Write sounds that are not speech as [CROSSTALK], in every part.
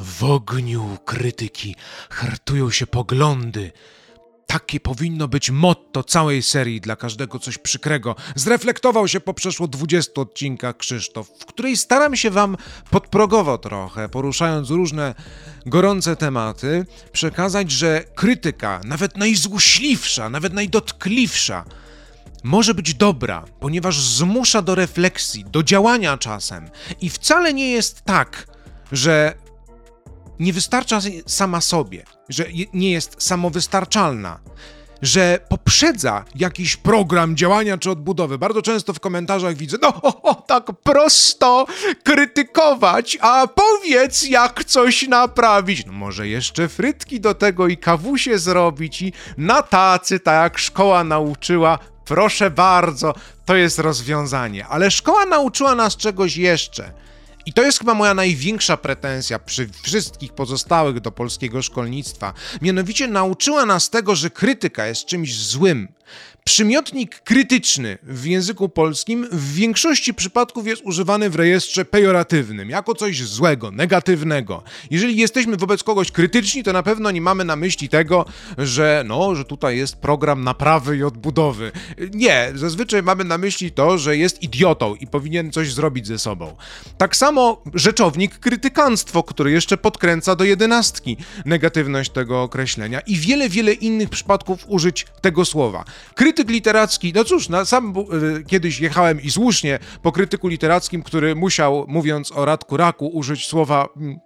W ogniu krytyki hartują się poglądy. Takie powinno być motto całej serii dla każdego coś przykrego. Zreflektował się po przeszło 20 odcinkach Krzysztof, w której staram się wam podprogowo trochę, poruszając różne gorące tematy, przekazać, że krytyka, nawet najzłośliwsza, nawet najdotkliwsza, może być dobra, ponieważ zmusza do refleksji, do działania czasem. I wcale nie jest tak, że nie wystarcza sama sobie, że nie jest samowystarczalna, że poprzedza jakiś program działania czy odbudowy. Bardzo często w komentarzach widzę, no o, o, tak prosto krytykować, a powiedz jak coś naprawić. No może jeszcze frytki do tego i kawusie zrobić i na tacy, tak jak szkoła nauczyła. Proszę bardzo, to jest rozwiązanie. Ale szkoła nauczyła nas czegoś jeszcze – i to jest chyba moja największa pretensja przy wszystkich pozostałych do polskiego szkolnictwa. Mianowicie nauczyła nas tego, że krytyka jest czymś złym, Przymiotnik krytyczny w języku polskim w większości przypadków jest używany w rejestrze pejoratywnym, jako coś złego, negatywnego. Jeżeli jesteśmy wobec kogoś krytyczni, to na pewno nie mamy na myśli tego, że no, że tutaj jest program naprawy i odbudowy. Nie, zazwyczaj mamy na myśli to, że jest idiotą i powinien coś zrobić ze sobą. Tak samo rzeczownik krytykanstwo, który jeszcze podkręca do jedenastki negatywność tego określenia i wiele, wiele innych przypadków użyć tego słowa. Kryty krytyk literacki, no cóż, na sam y, kiedyś jechałem i słusznie po krytyku literackim, który musiał, mówiąc o Radku Raku, użyć słowa mm,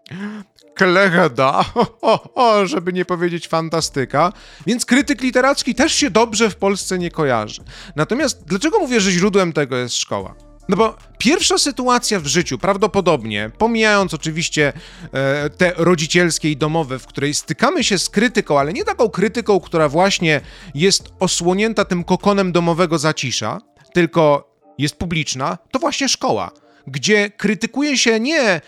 o, [LAUGHS] żeby nie powiedzieć fantastyka, więc krytyk literacki też się dobrze w Polsce nie kojarzy. Natomiast dlaczego mówię, że źródłem tego jest szkoła? No bo pierwsza sytuacja w życiu, prawdopodobnie, pomijając oczywiście e, te rodzicielskie i domowe, w której stykamy się z krytyką, ale nie taką krytyką, która właśnie jest osłonięta tym kokonem domowego zacisza, tylko jest publiczna, to właśnie szkoła gdzie krytykuje się nie e,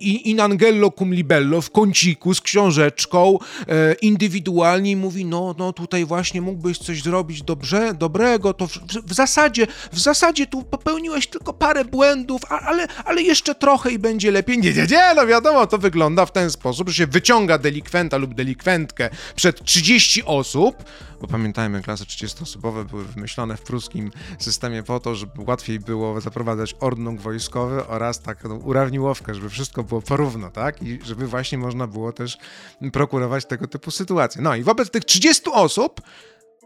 in angello cum libello w kąciku z książeczką e, indywidualnie mówi, no, no tutaj właśnie mógłbyś coś zrobić dobrze, dobrego, to w, w, zasadzie, w zasadzie tu popełniłeś tylko parę błędów, a, ale, ale jeszcze trochę i będzie lepiej. Nie, nie, nie, no wiadomo, to wygląda w ten sposób, że się wyciąga delikwenta lub delikwentkę przed 30 osób, bo pamiętajmy, klasy 30-osobowe były wymyślone w pruskim systemie po to, żeby łatwiej było zaprowadzać ordnung wojskowy oraz taką urawniłowkę, żeby wszystko było porówno, tak? I żeby właśnie można było też prokurować tego typu sytuacje. No i wobec tych 30 osób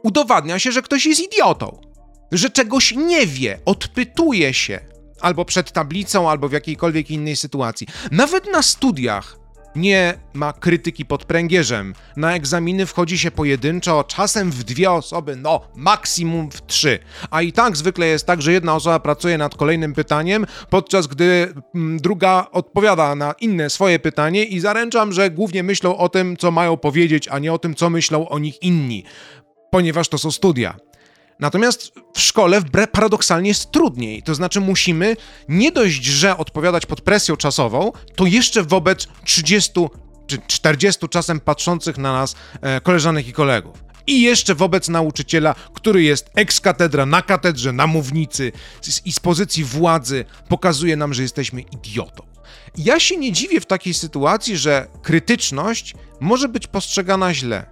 udowadnia się, że ktoś jest idiotą, że czegoś nie wie, odpytuje się, albo przed tablicą, albo w jakiejkolwiek innej sytuacji. Nawet na studiach nie ma krytyki pod pręgierzem. Na egzaminy wchodzi się pojedynczo, czasem w dwie osoby, no maksimum w trzy. A i tak zwykle jest tak, że jedna osoba pracuje nad kolejnym pytaniem, podczas gdy mm, druga odpowiada na inne swoje pytanie i zaręczam, że głównie myślą o tym, co mają powiedzieć, a nie o tym, co myślą o nich inni, ponieważ to są studia. Natomiast w szkole paradoksalnie jest trudniej. To znaczy, musimy nie dość, że odpowiadać pod presją czasową, to jeszcze wobec 30 czy 40 czasem patrzących na nas e, koleżanek i kolegów. I jeszcze wobec nauczyciela, który jest ex katedra na katedrze, na mównicy i z pozycji władzy pokazuje nam, że jesteśmy idiotą. Ja się nie dziwię w takiej sytuacji, że krytyczność może być postrzegana źle.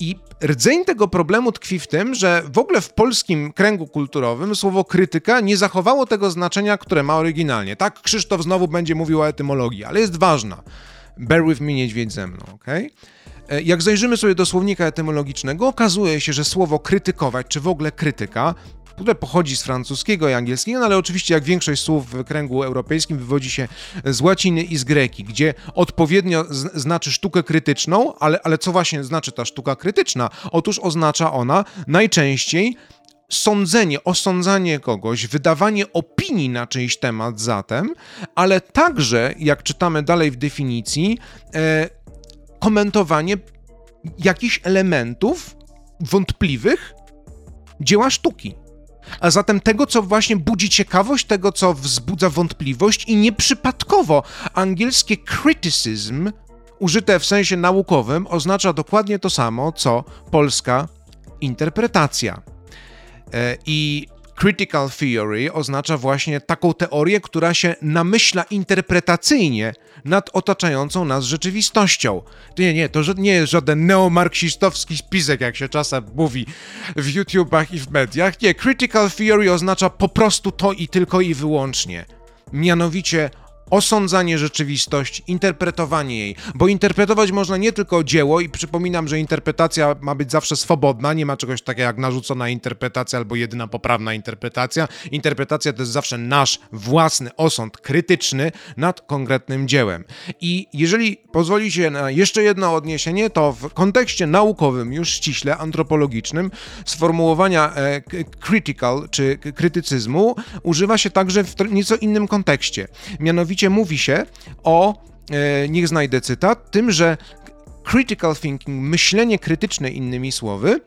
I rdzeń tego problemu tkwi w tym, że w ogóle w polskim kręgu kulturowym słowo krytyka nie zachowało tego znaczenia, które ma oryginalnie. Tak, Krzysztof znowu będzie mówił o etymologii, ale jest ważna. Bear with me, niedźwiedź ze mną, ok? Jak zajrzymy sobie do słownika etymologicznego, okazuje się, że słowo krytykować, czy w ogóle krytyka, które pochodzi z francuskiego i angielskiego, no ale oczywiście jak większość słów w kręgu europejskim wywodzi się z łaciny i z greki, gdzie odpowiednio znaczy sztukę krytyczną, ale, ale co właśnie znaczy ta sztuka krytyczna? Otóż oznacza ona najczęściej sądzenie, osądzanie kogoś, wydawanie opinii na czyjś temat zatem, ale także, jak czytamy dalej w definicji, e, komentowanie jakichś elementów wątpliwych dzieła sztuki. A zatem tego, co właśnie budzi ciekawość, tego, co wzbudza wątpliwość i nieprzypadkowo angielskie criticism, użyte w sensie naukowym, oznacza dokładnie to samo, co polska interpretacja. E, I Critical theory oznacza właśnie taką teorię, która się namyśla interpretacyjnie nad otaczającą nas rzeczywistością. Nie, nie, to nie jest żaden neomarksistowski spisek, jak się czasem mówi w YouTubach i w mediach. Nie, critical theory oznacza po prostu to i tylko i wyłącznie. Mianowicie osądzanie rzeczywistości, interpretowanie jej, bo interpretować można nie tylko dzieło i przypominam, że interpretacja ma być zawsze swobodna, nie ma czegoś takiego jak narzucona interpretacja albo jedyna poprawna interpretacja. Interpretacja to jest zawsze nasz własny osąd krytyczny nad konkretnym dziełem. I jeżeli pozwolicie na jeszcze jedno odniesienie, to w kontekście naukowym, już ściśle antropologicznym, sformułowania e, critical czy krytycyzmu używa się także w nieco innym kontekście. Mianowicie mianowicie mówi się o, e, niech znajdę cytat, tym, że critical thinking, myślenie krytyczne innymi słowy,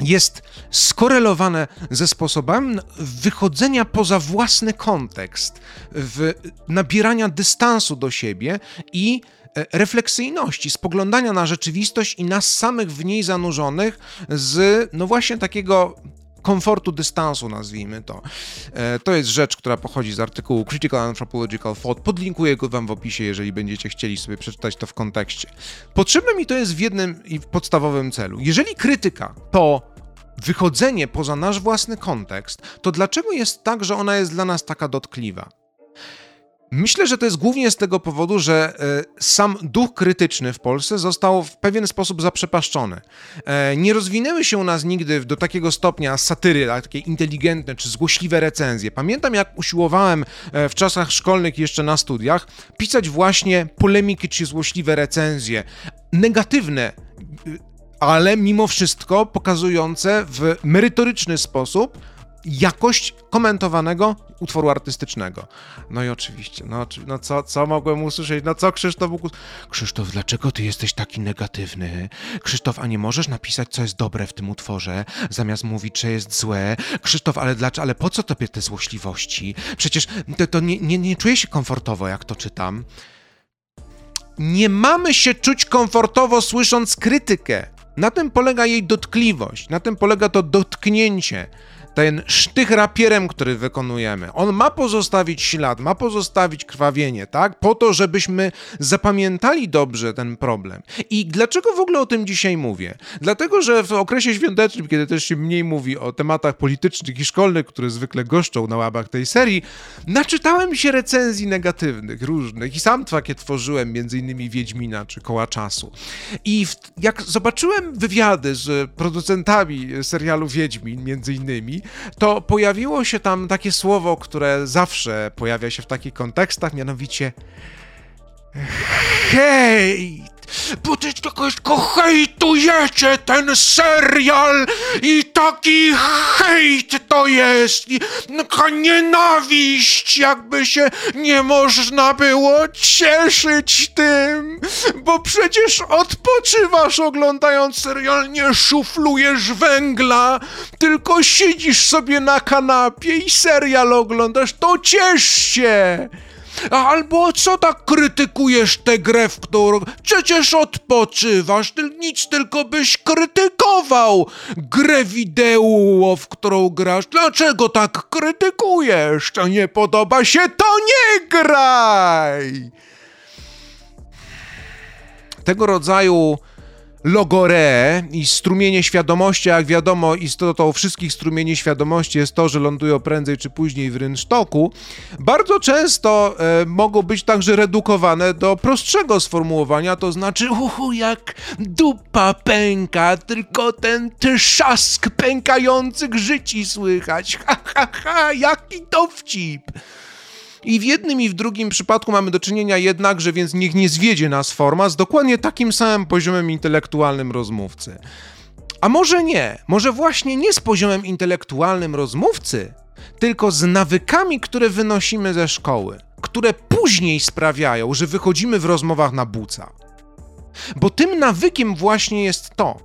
jest skorelowane ze sposobem wychodzenia poza własny kontekst, w nabierania dystansu do siebie i e, refleksyjności, spoglądania na rzeczywistość i nas samych w niej zanurzonych z, no właśnie takiego komfortu dystansu, nazwijmy to. E, to jest rzecz, która pochodzi z artykułu Critical Anthropological Thought. Podlinkuję go wam w opisie, jeżeli będziecie chcieli sobie przeczytać to w kontekście. Potrzebne mi to jest w jednym i podstawowym celu. Jeżeli krytyka to wychodzenie poza nasz własny kontekst, to dlaczego jest tak, że ona jest dla nas taka dotkliwa? Myślę, że to jest głównie z tego powodu, że e, sam duch krytyczny w Polsce został w pewien sposób zaprzepaszczony. E, nie rozwinęły się u nas nigdy do takiego stopnia satyry, takie inteligentne czy złośliwe recenzje. Pamiętam, jak usiłowałem e, w czasach szkolnych jeszcze na studiach pisać właśnie polemiki czy złośliwe recenzje, negatywne ale mimo wszystko pokazujące w merytoryczny sposób jakość komentowanego utworu artystycznego. No i oczywiście, no, no co, co mogłem usłyszeć? No co Krzysztof mógł... Krzysztof, dlaczego ty jesteś taki negatywny? Krzysztof, a nie możesz napisać, co jest dobre w tym utworze, zamiast mówić, że jest złe? Krzysztof, ale dlaczego, ale po co tobie te złośliwości? Przecież to, to nie, nie, nie czuję się komfortowo, jak to czytam. Nie mamy się czuć komfortowo słysząc krytykę. Na tym polega jej dotkliwość, na tym polega to dotknięcie ten sztych rapierem, który wykonujemy, on ma pozostawić ślad, ma pozostawić krwawienie, tak? Po to, żebyśmy zapamiętali dobrze ten problem. I dlaczego w ogóle o tym dzisiaj mówię? Dlatego, że w okresie świątecznym, kiedy też się mniej mówi o tematach politycznych i szkolnych, które zwykle goszczą na łabach tej serii, naczytałem się recenzji negatywnych, różnych i sam takie tworzyłem, między innymi Wiedźmina czy Koła Czasu. I w, jak zobaczyłem wywiady z producentami serialu Wiedźmin, między innymi, to pojawiło się tam takie słowo, które zawsze pojawia się w takich kontekstach, mianowicie hejt bo ty tylko hejtujecie ten serial i taki hejt to jest, i taka nienawiść, jakby się nie można było cieszyć tym, bo przecież odpoczywasz oglądając serial, nie szuflujesz węgla, tylko siedzisz sobie na kanapie i serial oglądasz, to ciesz się! Albo co tak krytykujesz tę grę, w którą... Przecież odpoczywasz, nic tylko byś krytykował grę wideo, w którą grasz. Dlaczego tak krytykujesz? To nie podoba się, to nie graj! Tego rodzaju logore i strumienie świadomości, jak wiadomo, istotą wszystkich strumieni świadomości jest to, że lądują prędzej czy później w rynsztoku, bardzo często e, mogą być także redukowane do prostszego sformułowania, to znaczy uhu, jak dupa pęka, tylko ten trzask pękających życi słychać. Ha, ha, ha, jaki dowcip! I w jednym i w drugim przypadku mamy do czynienia jednakże, więc niech nie zwiedzie nas forma, z dokładnie takim samym poziomem intelektualnym rozmówcy. A może nie, może właśnie nie z poziomem intelektualnym rozmówcy, tylko z nawykami, które wynosimy ze szkoły, które później sprawiają, że wychodzimy w rozmowach na buca. Bo tym nawykiem właśnie jest to,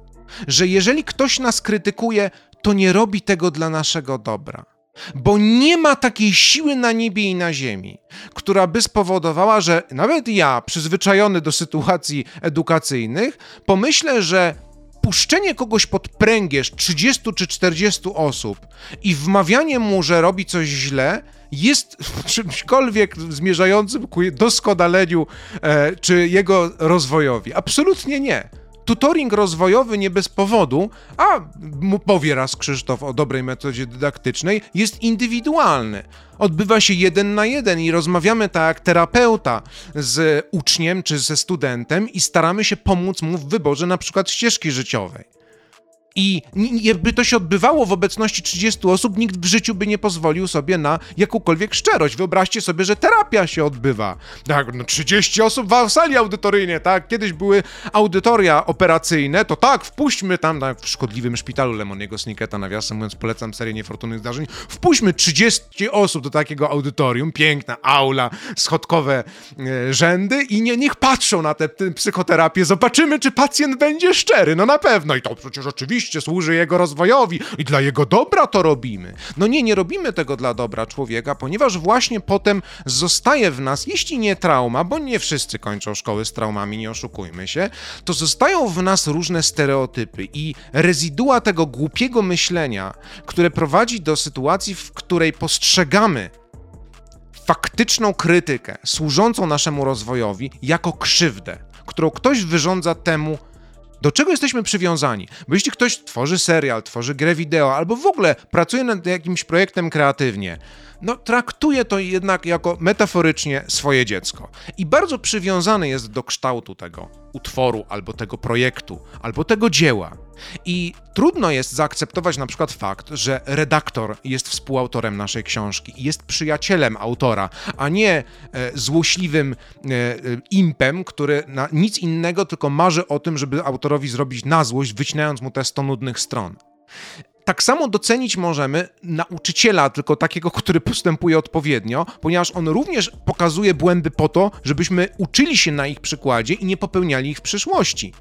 że jeżeli ktoś nas krytykuje, to nie robi tego dla naszego dobra. Bo nie ma takiej siły na niebie i na ziemi, która by spowodowała, że nawet ja, przyzwyczajony do sytuacji edukacyjnych, pomyślę, że puszczenie kogoś pod pręgierz 30 czy 40 osób i wmawianie mu, że robi coś źle, jest [LAUGHS] czymśkolwiek zmierzającym ku doskonaleniu e, czy jego rozwojowi. Absolutnie nie. Tutoring rozwojowy nie bez powodu, a powie raz Krzysztof o dobrej metodzie dydaktycznej, jest indywidualny. Odbywa się jeden na jeden i rozmawiamy tak jak terapeuta z uczniem czy ze studentem i staramy się pomóc mu w wyborze na przykład ścieżki życiowej. I jakby to się odbywało w obecności 30 osób, nikt w życiu by nie pozwolił sobie na jakąkolwiek szczerość. Wyobraźcie sobie, że terapia się odbywa. Tak, no 30 osób w sali audytoryjnej, tak? Kiedyś były audytoria operacyjne, to tak, wpuśćmy tam, tak, w szkodliwym szpitalu Lemoniego Snicketa, nawiasem mówiąc, polecam serię niefortunnych zdarzeń, wpuśćmy 30 osób do takiego audytorium, piękna aula, schodkowe e, rzędy i nie, niech patrzą na tę psychoterapię, zobaczymy, czy pacjent będzie szczery. No na pewno i to przecież oczywiście oczywiście służy jego rozwojowi i dla jego dobra to robimy. No nie, nie robimy tego dla dobra człowieka, ponieważ właśnie potem zostaje w nas, jeśli nie trauma, bo nie wszyscy kończą szkoły z traumami, nie oszukujmy się, to zostają w nas różne stereotypy i rezydua tego głupiego myślenia, które prowadzi do sytuacji, w której postrzegamy faktyczną krytykę służącą naszemu rozwojowi jako krzywdę, którą ktoś wyrządza temu, do czego jesteśmy przywiązani? Bo jeśli ktoś tworzy serial, tworzy grę wideo, albo w ogóle pracuje nad jakimś projektem kreatywnie, no traktuje to jednak jako metaforycznie swoje dziecko. I bardzo przywiązany jest do kształtu tego utworu, albo tego projektu, albo tego dzieła. I trudno jest zaakceptować na przykład fakt, że redaktor jest współautorem naszej książki i jest przyjacielem autora, a nie e, złośliwym e, e, impem, który na nic innego tylko marzy o tym, żeby autorowi zrobić na złość, wycinając mu te 100 nudnych stron. Tak samo docenić możemy nauczyciela, tylko takiego, który postępuje odpowiednio, ponieważ on również pokazuje błędy po to, żebyśmy uczyli się na ich przykładzie i nie popełniali ich w przyszłości.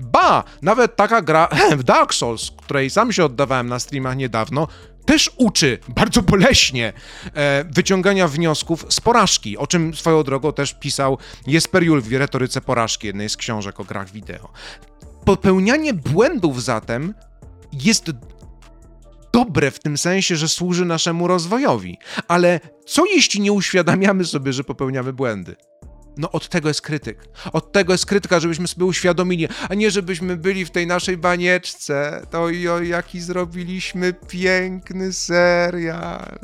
Ba, nawet taka gra [LAUGHS] w Dark Souls, której sam się oddawałem na streamach niedawno, też uczy bardzo boleśnie e, wyciągania wniosków z porażki, o czym swoją drogą też pisał Jesper Jul w retoryce porażki, jednej z książek o grach wideo. Popełnianie błędów zatem jest dobre w tym sensie, że służy naszemu rozwojowi. Ale co jeśli nie uświadamiamy sobie, że popełniamy błędy? No od tego jest krytyk. Od tego jest krytyka, żebyśmy sobie uświadomili, a nie żebyśmy byli w tej naszej banieczce. To i o jaki zrobiliśmy piękny serial.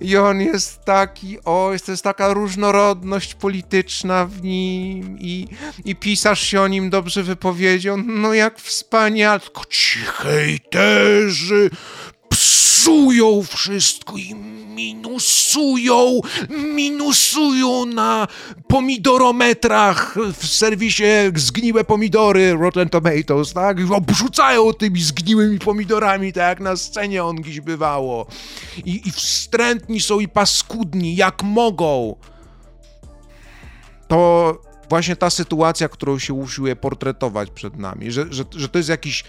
I on jest taki, o, jest, jest taka różnorodność polityczna w nim i, i pisarz się o nim dobrze wypowiedział. No jak wspaniale, tylko ci hejterzy psują wszystko i minusują, minusują na pomidorometrach w serwisie zgniłe pomidory Rotten Tomatoes, tak? I obrzucają tymi zgniłymi pomidorami, tak jak na scenie on gdzieś bywało. I, I wstrętni są i paskudni, jak mogą. To właśnie ta sytuacja, którą się usiłuje portretować przed nami, że, że, że to jest jakiś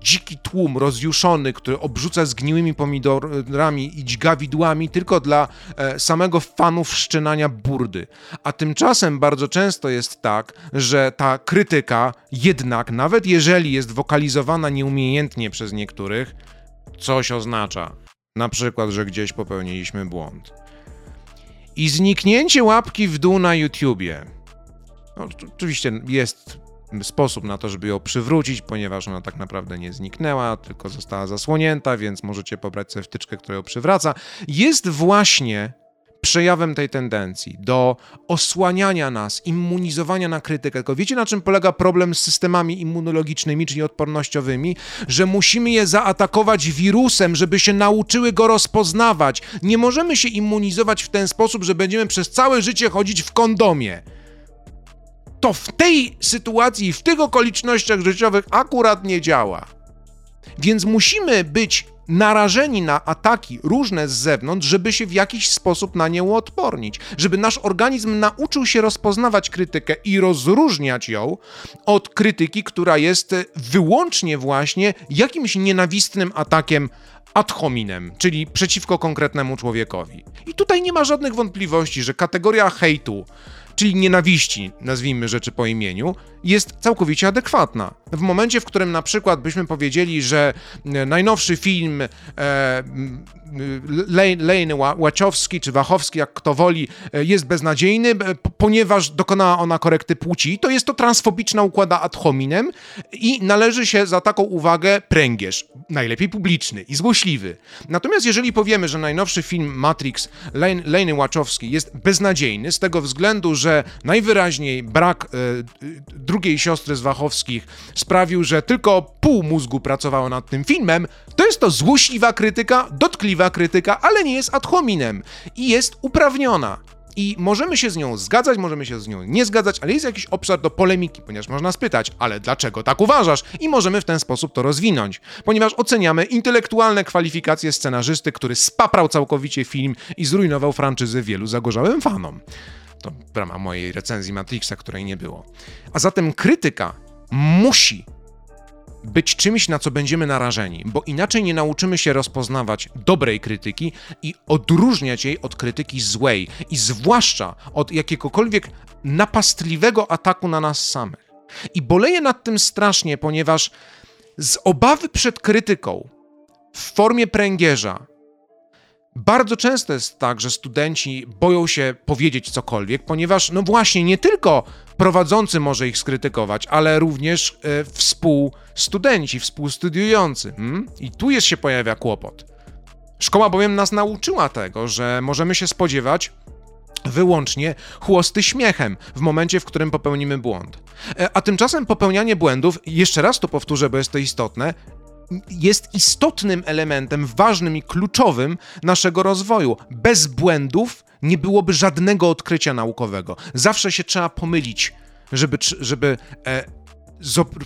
dziki tłum rozjuszony, który obrzuca zgniłymi pomidorami i dźgawidłami tylko dla e, samego fanów wszczynania burdy. A tymczasem bardzo często jest tak, że ta krytyka jednak, nawet jeżeli jest wokalizowana nieumiejętnie przez niektórych, coś oznacza. Na przykład, że gdzieś popełniliśmy błąd. I zniknięcie łapki w dół na YouTubie no, oczywiście jest sposób na to, żeby ją przywrócić, ponieważ ona tak naprawdę nie zniknęła, tylko została zasłonięta, więc możecie pobrać sobie wtyczkę, która ją przywraca. Jest właśnie przejawem tej tendencji do osłaniania nas, immunizowania na krytykę. Tylko wiecie, na czym polega problem z systemami immunologicznymi, czyli odpornościowymi? Że musimy je zaatakować wirusem, żeby się nauczyły go rozpoznawać. Nie możemy się immunizować w ten sposób, że będziemy przez całe życie chodzić w kondomie to w tej sytuacji, w tych okolicznościach życiowych akurat nie działa. Więc musimy być narażeni na ataki różne z zewnątrz, żeby się w jakiś sposób na nie uodpornić, żeby nasz organizm nauczył się rozpoznawać krytykę i rozróżniać ją od krytyki, która jest wyłącznie właśnie jakimś nienawistnym atakiem ad hominem, czyli przeciwko konkretnemu człowiekowi. I tutaj nie ma żadnych wątpliwości, że kategoria hejtu czyli nienawiści, nazwijmy rzeczy po imieniu, jest całkowicie adekwatna. W momencie, w którym na przykład byśmy powiedzieli, że e, najnowszy film e, Lane Łachowski czy Wachowski, jak kto woli, e, jest beznadziejny, ponieważ dokonała ona korekty płci, to jest to transfobiczna układa ad hominem i należy się za taką uwagę pręgierz, najlepiej publiczny i złośliwy. Natomiast jeżeli powiemy, że najnowszy film Matrix Lane, Łachowski jest beznadziejny z tego względu, że najwyraźniej brak e, drugiej siostry z Wachowskich sprawił, że tylko pół mózgu pracowało nad tym filmem, to jest to złośliwa krytyka, dotkliwa krytyka, ale nie jest ad hominem i jest uprawniona. I możemy się z nią zgadzać, możemy się z nią nie zgadzać, ale jest jakiś obszar do polemiki, ponieważ można spytać, ale dlaczego tak uważasz? I możemy w ten sposób to rozwinąć, ponieważ oceniamy intelektualne kwalifikacje scenarzysty, który spaprał całkowicie film i zrujnował franczyzę wielu zagorzałym fanom. To w ramach mojej recenzji Matrixa, której nie było. A zatem krytyka musi być czymś, na co będziemy narażeni, bo inaczej nie nauczymy się rozpoznawać dobrej krytyki i odróżniać jej od krytyki złej, i zwłaszcza od jakiegokolwiek napastliwego ataku na nas samych. I boleję nad tym strasznie, ponieważ z obawy przed krytyką w formie pręgierza bardzo często jest tak, że studenci boją się powiedzieć cokolwiek, ponieważ, no właśnie, nie tylko prowadzący może ich skrytykować, ale również e, współstudenci, współstudiujący. Hmm? I tu jest się pojawia kłopot. Szkoła bowiem nas nauczyła tego, że możemy się spodziewać wyłącznie chłosty śmiechem w momencie, w którym popełnimy błąd. E, a tymczasem popełnianie błędów, jeszcze raz to powtórzę, bo jest to istotne, jest istotnym elementem, ważnym i kluczowym naszego rozwoju. Bez błędów nie byłoby żadnego odkrycia naukowego. Zawsze się trzeba pomylić, żeby, żeby e,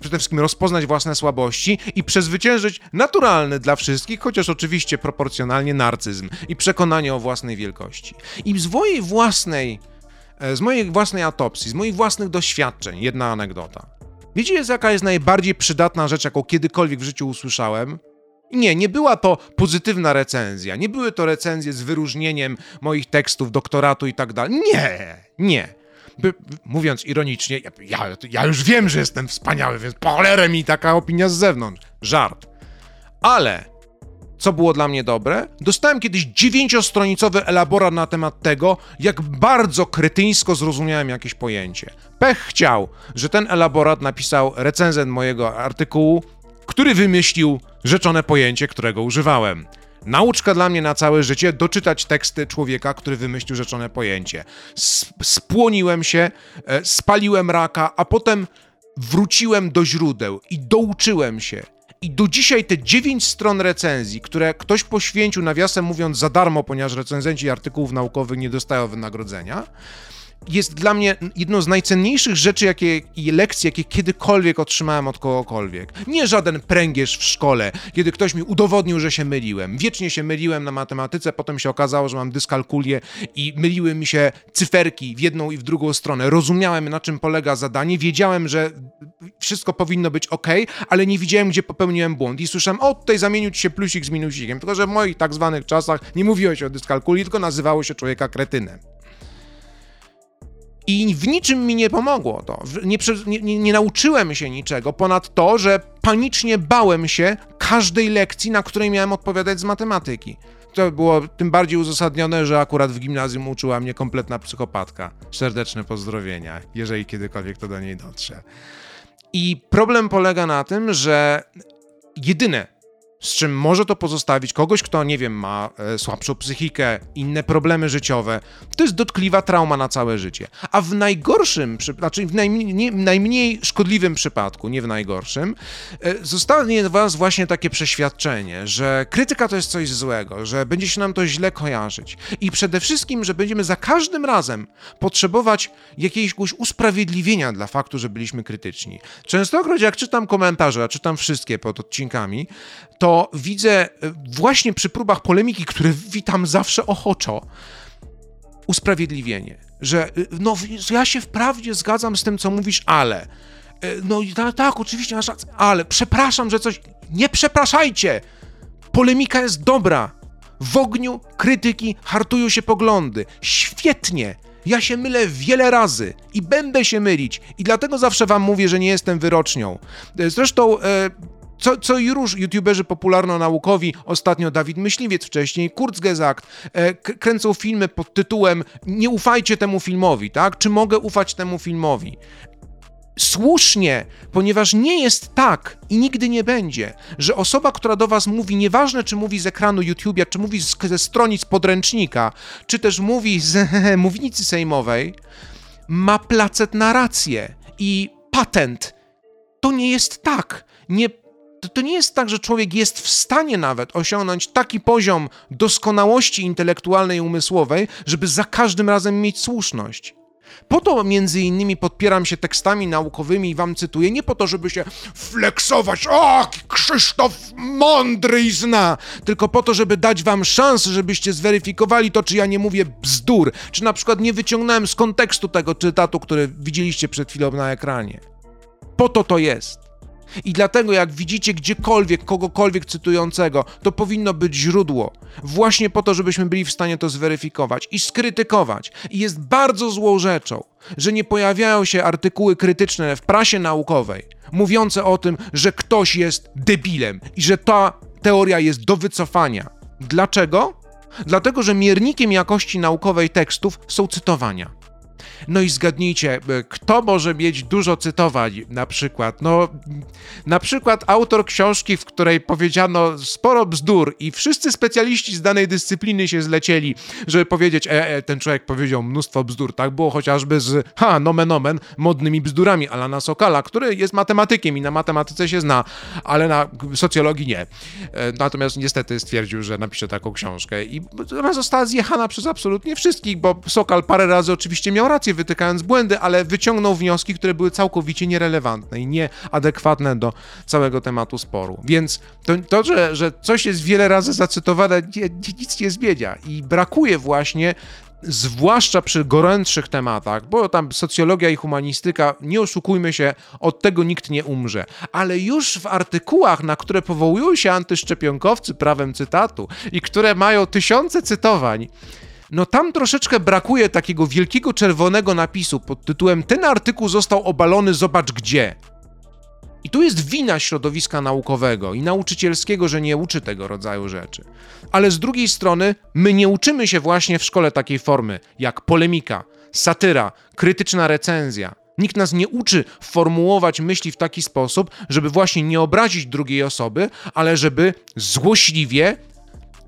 przede wszystkim rozpoznać własne słabości i przezwyciężyć naturalny dla wszystkich, chociaż oczywiście proporcjonalnie narcyzm i przekonanie o własnej wielkości. I z mojej własnej, e, z mojej własnej autopsji, z moich własnych doświadczeń, jedna anegdota. Wiecie, jaka jest najbardziej przydatna rzecz, jaką kiedykolwiek w życiu usłyszałem? Nie, nie była to pozytywna recenzja, nie były to recenzje z wyróżnieniem moich tekstów, doktoratu i tak dalej. Nie, nie. By, mówiąc ironicznie, ja, ja, już wiem, że jestem wspaniały, więc po cholerę mi taka opinia z zewnątrz. Żart. Ale co było dla mnie dobre? Dostałem kiedyś dziewięciostronicowy elaborat na temat tego, jak bardzo kretyńsko zrozumiałem jakieś pojęcie. Pech chciał, że ten elaborat napisał recenzent mojego artykułu, który wymyślił rzeczone pojęcie, którego używałem. Nauczka dla mnie na całe życie doczytać teksty człowieka, który wymyślił rzeczone pojęcie. Spłoniłem się, e, spaliłem raka, a potem wróciłem do źródeł i douczyłem się i do dzisiaj te 9 stron recenzji, które ktoś poświęcił, nawiasem mówiąc, za darmo, ponieważ recenzenci artykułów naukowych nie dostają wynagrodzenia, jest dla mnie jedną z najcenniejszych rzeczy jakie, i lekcji, jakie kiedykolwiek otrzymałem od kogokolwiek. Nie żaden pręgierz w szkole, kiedy ktoś mi udowodnił, że się myliłem. Wiecznie się myliłem na matematyce, potem się okazało, że mam dyskalkulię i myliły mi się cyferki w jedną i w drugą stronę. Rozumiałem, na czym polega zadanie, wiedziałem, że wszystko powinno być ok, ale nie widziałem, gdzie popełniłem błąd. I słyszałem, o, tutaj zamienił ci się plusik z minusikiem. Tylko, że w moich tak zwanych czasach nie mówiło się o dyskalkulii, tylko nazywało się człowieka kretynem. I w niczym mi nie pomogło to. Nie, nie, nie, nauczyłem się niczego ponad to, że panicznie bałem się każdej lekcji, na której miałem odpowiadać z matematyki. To było tym bardziej uzasadnione, że akurat w gimnazjum uczyła mnie kompletna psychopatka. Serdeczne pozdrowienia, jeżeli kiedykolwiek to do niej dotrze. I problem polega na tym, że jedyne, z czym może to pozostawić kogoś, kto, nie wiem, ma e, słabszą psychikę, inne problemy życiowe. To jest dotkliwa trauma na całe życie. A w najgorszym, znaczy w najmniej, najmniej szkodliwym przypadku, nie w najgorszym, e, zostanie was właśnie takie przeświadczenie, że krytyka to jest coś złego, że będzie się nam to źle kojarzyć i przede wszystkim, że będziemy za każdym razem potrzebować jakiegoś usprawiedliwienia dla faktu, że byliśmy krytyczni. Częstokroć jak czytam komentarze, a czytam wszystkie pod odcinkami, to widzę e, właśnie przy próbach polemiki, które witam zawsze ochoczo, usprawiedliwienie, że e, no ja się wprawdzie zgadzam z tym, co mówisz, ale e, no tak, tak, oczywiście masz rację, ale przepraszam, że coś... Nie przepraszajcie! Polemika jest dobra. W ogniu krytyki hartują się poglądy. Świetnie! Ja się mylę wiele razy i będę się mylić. I dlatego zawsze wam mówię, że nie jestem wyrocznią. Zresztą. Co, co i youtuberzy popularno-naukowi, ostatnio Dawid Myśliwiec, wcześniej Kurzgesagt, e, kręcą filmy pod tytułem Nie ufajcie temu filmowi, tak? Czy mogę ufać temu filmowi? słusznie, ponieważ nie jest tak i nigdy nie będzie, że osoba, która do was mówi, nieważne czy mówi z ekranu YouTube'a, czy mówi ze stronic podręcznika, czy też mówi z [LAUGHS] mównicy sejmowej, ma placet na rację i patent. To nie jest tak. Nie, to nie jest tak, że człowiek jest w stanie nawet osiągnąć taki poziom doskonałości intelektualnej i umysłowej, żeby za każdym razem mieć słuszność. Po to między innymi podpieram się tekstami naukowymi i wam cytuję, nie po to, żeby się flexować, o, Krzysztof mądry i zna, tylko po to, żeby dać wam szansę, żebyście zweryfikowali to, czy ja nie mówię bzdur, czy na przykład nie wyciągnąłem z kontekstu tego cytatu, który widzieliście przed chwilą na ekranie. Po to to jest. I dlatego, jak widzicie gdziekolwiek kogokolwiek cytującego, to powinno być źródło, właśnie po to, żebyśmy byli w stanie to zweryfikować i skrytykować. I jest bardzo złą rzeczą, że nie pojawiają się artykuły krytyczne w prasie naukowej, mówiące o tym, że ktoś jest debilem i że ta teoria jest do wycofania. Dlaczego? Dlatego, że miernikiem jakości naukowej tekstów są cytowania. No i zgadnijcie, e, kto może mieć dużo cytowań na przykład? No, na przykład autor książki, w której powiedziano sporo bzdur i wszyscy specjaliści z danej dyscypliny się zlecieli, żeby powiedzieć, e, e, ten człowiek powiedział mnóstwo bzdur. Tak było chociażby z, ha, nomen omen, modnymi bzdurami Alana Sokala, który jest matematykiem i na matematyce się zna, ale na socjologii nie. E, natomiast niestety stwierdził, że napisze taką książkę i ona została zjechana przez absolutnie wszystkich, bo Sokal parę razy oczywiście miał rację, wytykając błędy, ale wyciągnął wnioski, które były całkowicie nierelewantne i nieadekwatne do całego tematu sporu. Więc to, to że, że coś jest wiele razy zacytowane, nie, nic nie zmienia i brakuje właśnie zwłaszcza przy gorętszych tematach, bo tam socjologia i humanistyka, nie oszukujmy się, od tego nikt nie umrze. Ale już w artykułach, na które powołują się antyszczepionkowcy prawem cytatu i które mają tysiące cytowań, no tam troszeczkę brakuje takiego wielkiego czerwonego napisu pod tytułem Ten artykuł został obalony, zobacz gdzie. I tu jest wina środowiska naukowego i nauczycielskiego, że nie uczy tego rodzaju rzeczy. Ale z drugiej strony, my nie uczymy się właśnie w szkole takiej formy jak polemika, satyra, krytyczna recenzja. Nikt nas nie uczy formułować myśli w taki sposób, żeby właśnie nie obrazić drugiej osoby, ale żeby złośliwie,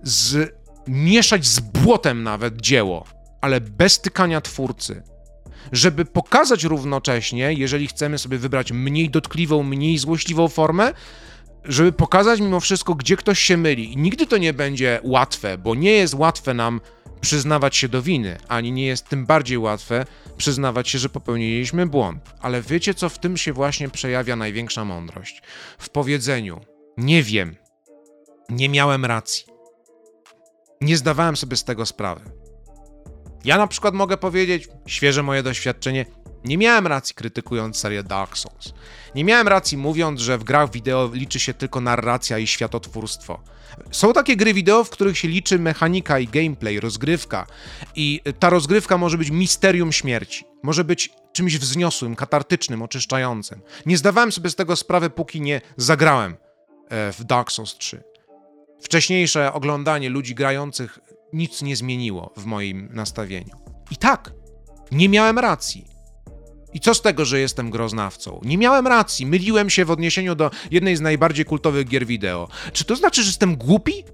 z mieszać z błotem nawet dzieło, ale bez tykania twórcy. Żeby pokazać równocześnie, jeżeli chcemy sobie wybrać mniej dotkliwą, mniej złośliwą formę, żeby pokazać mimo wszystko, gdzie ktoś się myli. I nigdy to nie będzie łatwe, bo nie jest łatwe nam przyznawać się do winy, ani nie jest tym bardziej łatwe przyznawać się, że popełniliśmy błąd. Ale wiecie, co w tym się właśnie przejawia największa mądrość? W powiedzeniu: Nie wiem, nie miałem racji nie zdawałem sobie z tego sprawy. Ja na przykład mogę powiedzieć, świeże moje doświadczenie, nie miałem racji krytykując serię Dark Souls. Nie miałem racji mówiąc, że w grach wideo liczy się tylko narracja i światotwórstwo. Są takie gry wideo, w których się liczy mechanika i gameplay, rozgrywka. I ta rozgrywka może być misterium śmierci. Może być czymś wzniosłym, katartycznym, oczyszczającym. Nie zdawałem sobie z tego sprawy, póki nie zagrałem e, w Dark Souls 3. Wcześniejsze oglądanie ludzi grających nic nie zmieniło w moim nastawieniu. I tak, nie miałem racji. I co z tego, że jestem groznawcą? Nie miałem racji, myliłem się w odniesieniu do jednej z najbardziej kultowych gier wideo. Czy to znaczy, że jestem głupi?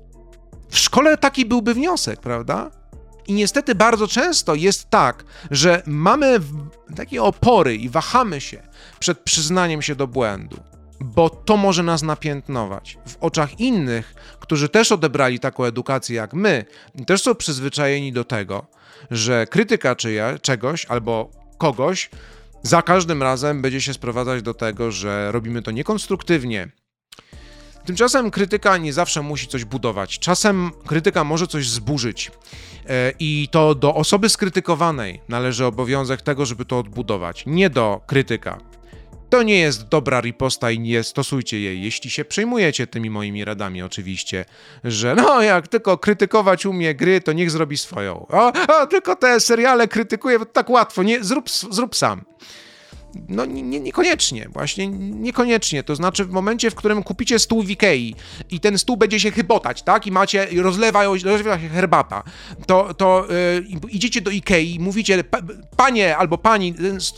W szkole taki byłby wniosek, prawda? I niestety bardzo często jest tak, że mamy takie opory i wahamy się przed przyznaniem się do błędu bo to może nas napiętnować. W oczach innych, którzy też odebrali taką edukację jak my, też są przyzwyczajeni do tego, że krytyka czyja, czegoś albo kogoś za każdym razem będzie się sprowadzać do tego, że robimy to niekonstruktywnie. Tymczasem krytyka nie zawsze musi coś budować. Czasem krytyka może coś zburzyć. E, I to do osoby skrytykowanej należy obowiązek tego, żeby to odbudować, nie do krytyka. To nie jest dobra riposta i nie stosujcie jej, jeśli się przejmujecie tymi moimi radami, oczywiście, że no jak tylko krytykować umie gry, to niech zrobi swoją. O, o tylko te seriale krytykuje, to tak łatwo, nie, zrób, zrób sam. No nie, niekoniecznie, właśnie niekoniecznie. To znaczy w momencie, w którym kupicie stół w Ikei i ten stół będzie się chybotać, tak? I macie, rozlewa, rozlewa się herbata, to, to yy, idziecie do Ikei i mówicie, panie albo pani,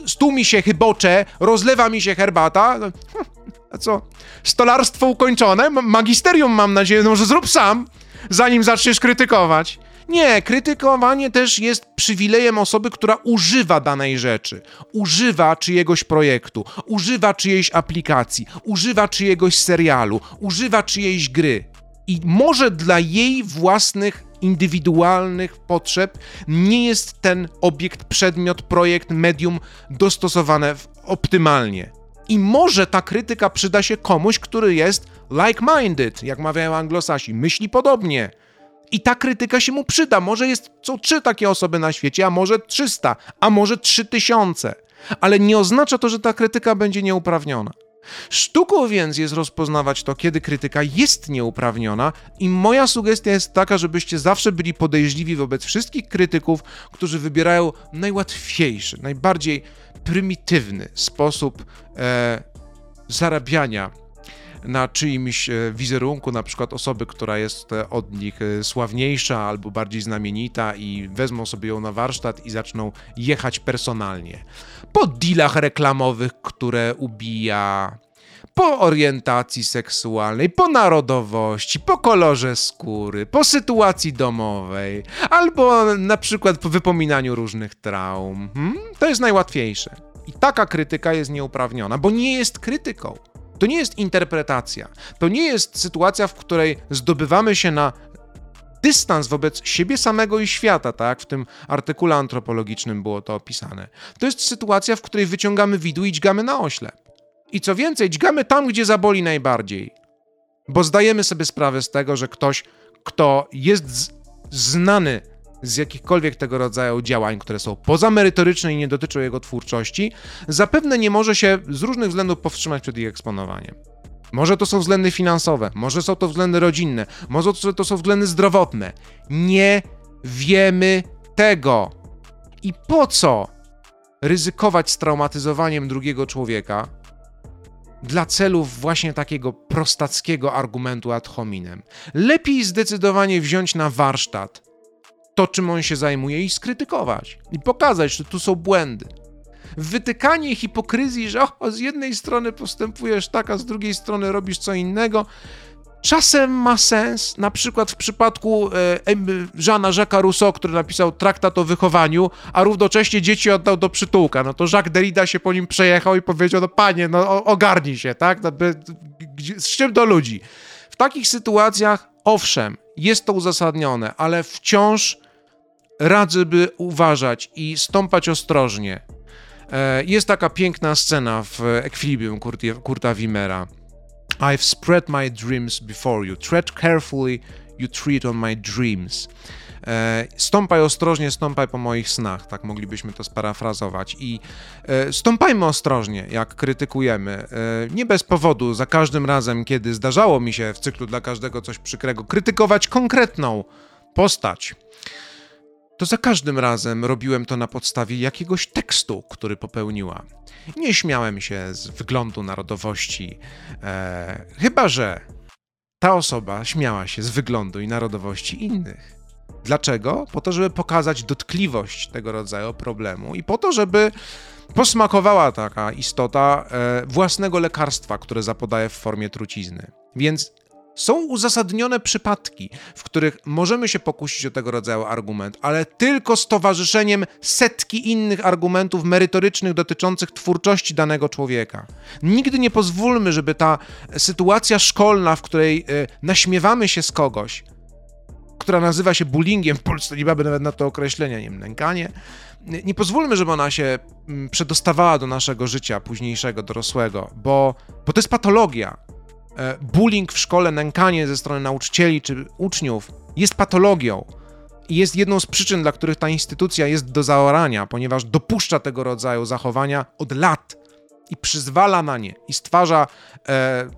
stół mi się chybocze, rozlewa mi się herbata. No, [LAUGHS] a co? Stolarstwo ukończone? Magisterium mam nadzieję, no, że zrób sam, zanim zaczniesz krytykować. Nie, krytykowanie też jest przywilejem osoby, która używa danej rzeczy, używa czyjegoś projektu, używa czyjejś aplikacji, używa czyjegoś serialu, używa czyjejś gry. I może dla jej własnych indywidualnych potrzeb nie jest ten obiekt, przedmiot, projekt, medium dostosowane optymalnie. I może ta krytyka przyda się komuś, który jest like-minded, jak mawiają anglosasi, myśli podobnie i ta krytyka się mu przyda. Może jest co trzy takie osoby na świecie, a może 300, a może 3000. Ale nie oznacza to, że ta krytyka będzie nieuprawniona. Sztuką więc jest rozpoznawać to, kiedy krytyka jest nieuprawniona, i moja sugestia jest taka, żebyście zawsze byli podejrzliwi wobec wszystkich krytyków, którzy wybierają najłatwiejszy, najbardziej prymitywny sposób e, zarabiania na czyimś e, wizerunku, na przykład osoby, która jest e, od nich e, sławniejsza albo bardziej znamienita i wezmą sobie ją na warsztat i zaczną jechać personalnie. Po dealach reklamowych, które ubija, po orientacji seksualnej, po narodowości, po kolorze skóry, po sytuacji domowej, albo na przykład po wypominaniu różnych traum. Hmm? To jest najłatwiejsze. I taka krytyka jest nieuprawniona, bo nie jest krytyką. To nie jest interpretacja. To nie jest sytuacja, w której zdobywamy się na dystans wobec siebie samego i świata, tak w tym artykule antropologicznym było to opisane. To jest sytuacja, w której wyciągamy widły i dźgamy na oślep. I co więcej, dźgamy tam, gdzie zaboli najbardziej. Bo zdajemy sobie sprawę z tego, że ktoś, kto jest znany z jakichkolwiek tego rodzaju działań, które są pozamerytoryczne i nie dotyczą jego twórczości, zapewne nie może się z różnych względów powstrzymać przed ich eksponowaniem. Może to są względy finansowe, może są to względy rodzinne, może to są względy zdrowotne. Nie wiemy tego. I po co ryzykować straumatyzowaniem drugiego człowieka dla celów właśnie takiego prostackiego argumentu ad hominem? Lepiej zdecydowanie wziąć na warsztat to, czym on się zajmuje i skrytykować. I pokazać, że tu są błędy. Wytykanie hipokryzji, że o, z jednej strony postępujesz tak, a z drugiej strony robisz co innego, czasem ma sens. Na przykład w przypadku e, Jeana Jacques'a Rousseau, który napisał traktat o wychowaniu, a równocześnie dzieci oddał do przytułka. No to Jacques Derrida się po nim przejechał i powiedział, no panie, no ogarnij się, tak? No, z czym do ludzi? W takich sytuacjach, owszem, jest to uzasadnione, ale wciąż radzę, by uważać i stąpać ostrożnie. E, jest taka piękna scena w Equilibrium Kurta Wimera. I've spread my dreams before you. Tread carefully, you treat on my dreams. E, stąpaj ostrożnie, stąpaj po moich snach, tak moglibyśmy to sparafrazować. I e, stąpajmy ostrożnie, jak krytykujemy. Nie bez powodu, za każdym razem, kiedy zdarzało mi się w cyklu dla każdego coś przykrego, krytykować konkretną postać to za każdym razem robiłem to na podstawie jakiegoś tekstu, który popełniła. Nie śmiałem się z wyglądu narodowości, e, chyba że ta osoba śmiała się z wyglądu i narodowości innych. Dlaczego? Po to, żeby pokazać dotkliwość tego rodzaju problemu i po to, żeby posmakowała taka istota e, własnego lekarstwa, które zapodaje w formie trucizny. Więc są uzasadnione przypadki, w których możemy się pokusić o tego rodzaju argument, ale tylko z towarzyszeniem setki innych argumentów merytorycznych dotyczących twórczości danego człowieka. Nigdy nie pozwólmy, żeby ta sytuacja szkolna, w której y, naśmiewamy się z kogoś, która nazywa się bullyingiem, w Polsce nie mamy nawet na to określenia, nie wiem, nękanie, nie pozwólmy, żeby ona się mm, przedostawała do naszego życia późniejszego, dorosłego, bo, bo to jest patologia. E, bullying w szkole, nękanie ze strony nauczycieli czy uczniów jest patologią i jest jedną z przyczyn, dla których ta instytucja jest do zaorania, ponieważ dopuszcza tego rodzaju zachowania od lat. i przyzwala na nie i stwarza, e,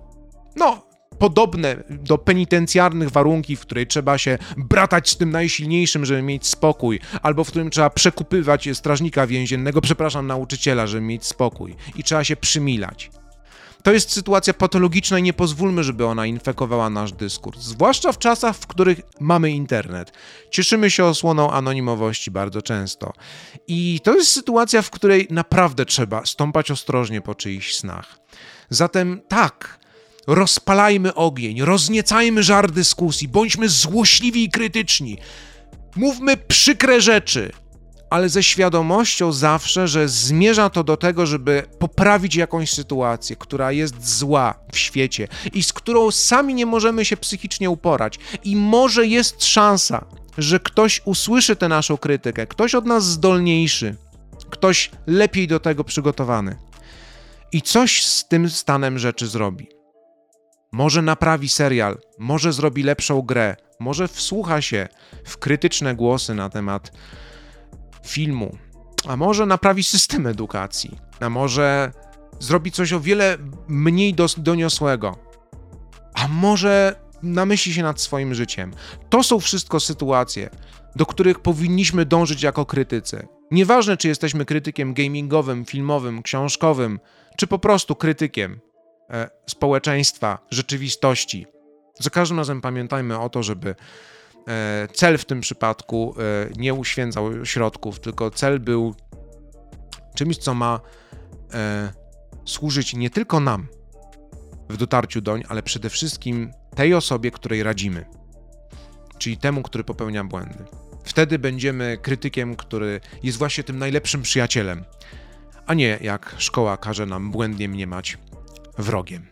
no, podobne do penitencjarnych warunki, w której trzeba się bratać z tym najsilniejszym, żeby mieć spokój, albo w którym trzeba przekupywać strażnika więziennego, przepraszam, nauczyciela, żeby mieć spokój i trzeba się przymilać. To jest sytuacja patologiczna i nie pozwólmy, żeby ona infekowała nasz dyskurs, zwłaszcza w czasach, w których mamy internet. Cieszymy się osłoną anonimowości bardzo często. I to jest sytuacja, w której naprawdę trzeba stąpać ostrożnie po czyichś snach. Zatem tak, rozpalajmy ogień, rozniecajmy żar dyskusji, bądźmy złośliwi i krytyczni. Mówmy przykre rzeczy, ale ze świadomością zawsze, że zmierza to do tego, żeby poprawić jakąś sytuację, która jest zła w świecie i z którą sami nie możemy się psychicznie uporać. I może jest szansa, że ktoś usłyszy tę naszą krytykę, ktoś od nas zdolniejszy, ktoś lepiej do tego przygotowany i coś z tym stanem rzeczy zrobi. Może naprawi serial, może zrobi lepszą grę, może wsłucha się w krytyczne głosy na temat filmu, a może naprawi system edukacji, a może zrobi coś o wiele mniej doniosłego, a może namyśli się nad swoim życiem. To są wszystko sytuacje, do których powinniśmy dążyć jako krytycy. Nieważne, czy jesteśmy krytykiem gamingowym, filmowym, książkowym, czy po prostu krytykiem e, społeczeństwa, rzeczywistości. Za każdym razem pamiętajmy o to, żeby cel w tym przypadku e, nie uświęcał środków, tylko cel był czymś, co ma e, służyć nie tylko nam w dotarciu doń, ale przede wszystkim tej osobie, której radzimy, czyli temu, który popełnia błędy. Wtedy będziemy krytykiem, który jest właśnie tym najlepszym przyjacielem, a nie jak szkoła każe nam błędnie mniemać wrogiem.